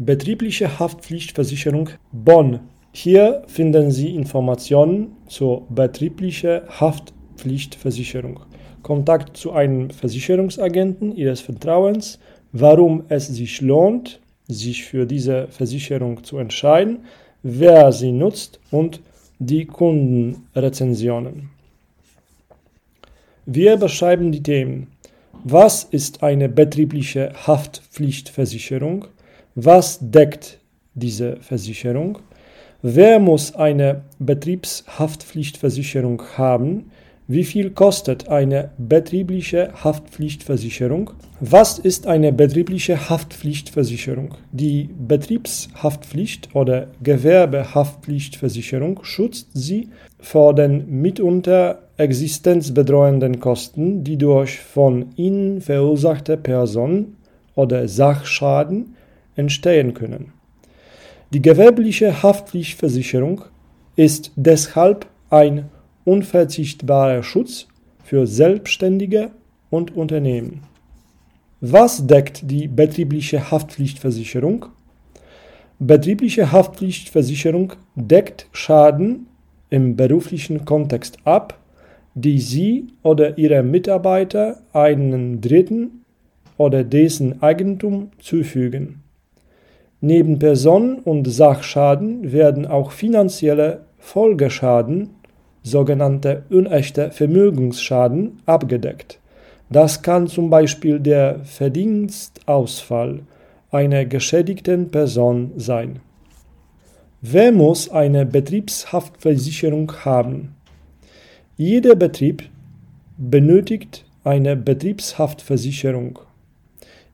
Betriebliche Haftpflichtversicherung Bonn. Hier finden Sie Informationen zur betrieblichen Haftpflichtversicherung. Kontakt zu einem Versicherungsagenten Ihres Vertrauens, warum es sich lohnt, sich für diese Versicherung zu entscheiden, wer sie nutzt und die Kundenrezensionen. Wir beschreiben die Themen. Was ist eine betriebliche Haftpflichtversicherung? Was deckt diese Versicherung? Wer muss eine Betriebshaftpflichtversicherung haben? Wie viel kostet eine betriebliche Haftpflichtversicherung? Was ist eine betriebliche Haftpflichtversicherung? Die Betriebshaftpflicht oder Gewerbehaftpflichtversicherung schützt Sie vor den mitunter existenzbedrohenden Kosten, die durch von Ihnen verursachte Person- oder Sachschaden entstehen können. Die gewerbliche Haftpflichtversicherung ist deshalb ein unverzichtbarer Schutz für Selbstständige und Unternehmen. Was deckt die betriebliche Haftpflichtversicherung? Betriebliche Haftpflichtversicherung deckt Schaden im beruflichen Kontext ab, die Sie oder Ihre Mitarbeiter einen Dritten oder dessen Eigentum zufügen. Neben Personen- und Sachschaden werden auch finanzielle Folgeschaden, sogenannte unechte Vermögensschaden, abgedeckt. Das kann zum Beispiel der Verdienstausfall einer geschädigten Person sein. Wer muss eine Betriebshaftversicherung haben? Jeder Betrieb benötigt eine Betriebshaftversicherung.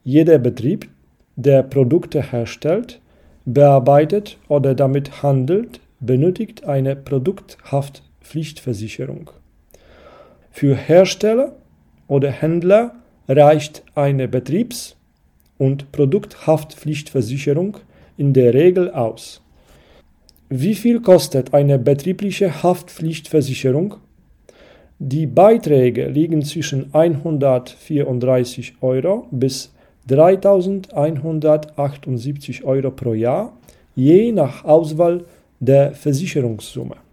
Jeder Betrieb der Produkte herstellt, bearbeitet oder damit handelt, benötigt eine Produkthaftpflichtversicherung. Für Hersteller oder Händler reicht eine Betriebs- und Produkthaftpflichtversicherung in der Regel aus. Wie viel kostet eine betriebliche Haftpflichtversicherung? Die Beiträge liegen zwischen 134 Euro bis 3.178 Euro pro Jahr, je nach Auswahl der Versicherungssumme